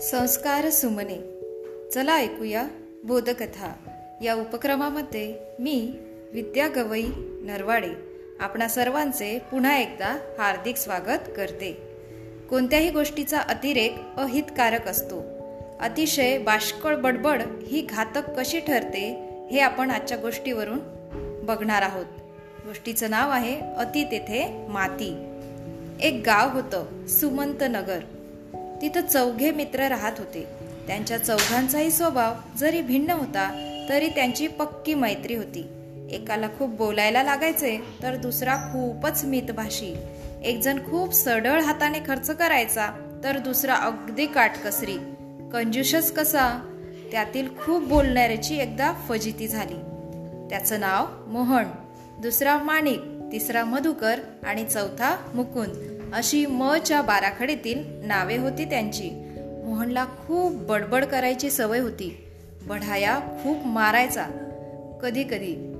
संस्कार सुमने. चला ऐकूया बोधकथा. या उपक्रमामध्ये मी विद्या गवई नरवाडे आपणा सर्वांचे पुन्हा एकदा हार्दिक स्वागत करते. कोणत्याही गोष्टीचा अतिरेक अहितकारक असतो. अतिशय बाष्कळ बडबड ही घातक कशी ठरते हे आपण आजच्या गोष्टीवरून बघणार आहोत. गोष्टीचं नाव आहे अति तेथे माती. एक गाव होतं सुमंत नगर. तिथं चौघे मित्र राहत होते. त्यांच्या चौघांचाही स्वभाव जरी भिन्न होता तरी त्यांची पक्की मैत्री होती. एकाला खूप बोलायला लागायचे तर दुसरा खूपच मितभाषी. एकजण खूप सडळ हाताने खर्च करायचा तर दुसरा अगदी काटकसरी. कंजुषच कसा? त्यातील खूप बोलणाऱ्याची एकदा फजिती झाली. त्याचं नाव मोहन दुसरा माणिक तिसरा मधुकर आणि चौथा मुकुंद. अशी मच्या बाराखडीतील नावे होती त्यांची. मोहनला खूप बडबड करायची सवय होती. बढाया खूप मारायचा. कधी कधी.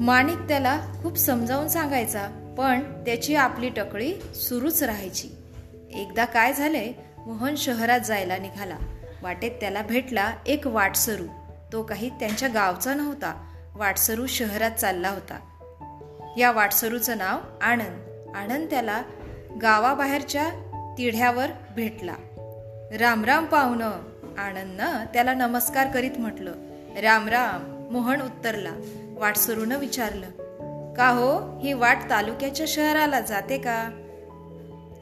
माणिक त्याला खूप समजावून सांगायचा पण त्याची आपली टकळी सुरूच राहायची. एकदा काय झाले मोहन शहरात जायला निघाला. वाटेत त्याला भेटला एक वाटसरू. तो काही त्यांच्या गावचा नव्हता. वाटसरू शहरात चालला होता. या वाटसरूचं नाव आनंद. आनंद त्याला गावाबाहेरच्या तिढ्यावर भेटला. रामराम पाहुणं आनंदनं त्याला नमस्कार करीत म्हटलं. रामराम मोहन उत्तरला. वाटसरूनं विचारलं का हो ही वाट तालुक्याच्या शहराला जाते का?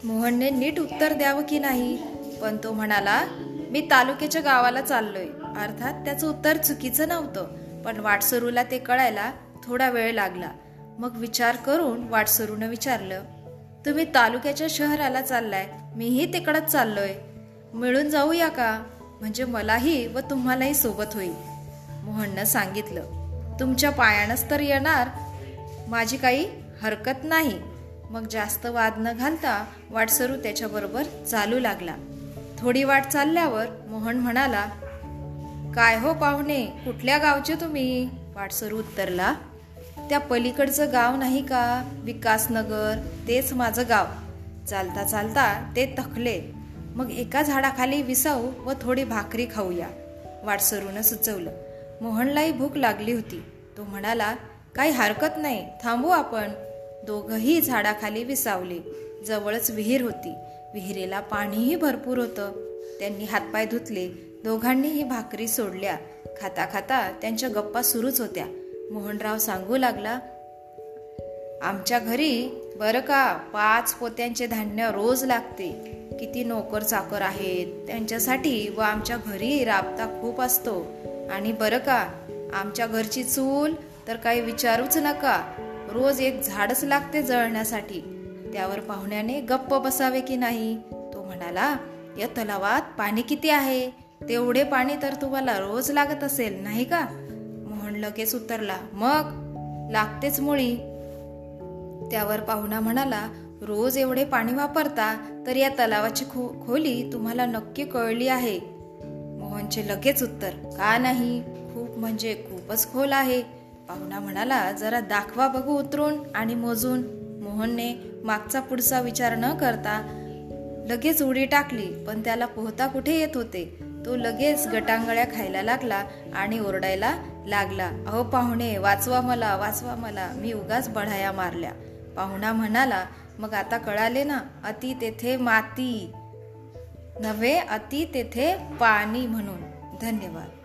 मोहनने नीट उत्तर द्यावं की नाही पण तो म्हणाला मी तालुक्याच्या गावाला चाललोय. अर्थात त्याचं उत्तर चुकीचं नव्हतं पण वाटसरूला ते कळायला थोडा वेळ लागला. मग विचार करून वाटसरूनं विचारलं तुम्ही तालुक्याच्या शहराला चाललाय. मीही तिकडच चाललोय. मिळून जाऊया का? म्हणजे मलाही व तुम्हालाही सोबत होईल. मोहननं सांगितलं. तुमच्या पायानंच तर येणार. माझी काही हरकत नाही. मग जास्त वाद न घालता वाटसरू त्याच्याबरोबर चालू लागला. थोडी वाट चालल्यावर मोहन म्हणाला काय हो पाहुणे कुठल्या गावचे तुम्ही? वाटसरू उत्तरला त्या पलीकडचं गाव नाही का? विकासनगर. तेच माझं गाव. चालता चालता ते थकले. मग एका झाडाखाली विसावू व थोडी भाकरी खाऊया वाटसरूनं सुचवलं. मोहनलाही भूक लागली होती. तो म्हणाला काही हरकत नाही थांबू आपण. दोघंही झाडाखाली विसावले. जवळच विहीर होती. विहिरीला पाणीही भरपूर होतं. त्यांनी हातपाय धुतले. दोघांनीही भाकरी सोडल्या. खाता खाता त्यांच्या गप्पा सुरूच होत्या. मोहनराव सांगू लागला आमच्या घरी बरं का पाच पोत्यांचे धान्य रोज लागते. किती नोकर चाकर आहेत त्यांच्यासाठी व आमच्या घरी राबता खूप असतो. आणि बरं का आमच्या घरची चूल तर काही विचारूच नका. रोज एक झाडच लागते जळण्यासाठी. त्यावर पाहुण्याने गप्प बसावे की नाही? तो म्हणाला या तलावात पाणी किती आहे? तेवढे पाणी तर तुम्हाला रोज लागत असेल नाही का? लगेच उतरला. मग लागतेच मुळी. त्यावर पाहुणा म्हणाला रोज एवढे पाणी वापरता तर या तलावाची खो खोली तुम्हाला नक्की कळली आहे. मोहनचे लगेच उत्तर का नाही? खूप म्हणजे खूपच खोल आहे. पाहुणा म्हणाला जरा दाखवा बघू उतरून आणि मोजून. मोहनने मागचा पुढचा विचार न करता लगेच उडी टाकली पण त्याला पोहता कुठे येत होते? तो लगेच गटांगळ्या खायला लागला आणि ओरडायला लागला अहो पाहुणे वाचवा मला वाचवा मला मी उगाच बढाया मारल्या. पाहुणा म्हणाला मग आता कळाले ना अति तेथे माती नव्हे अति तेथे पाणी म्हणून. धन्यवाद.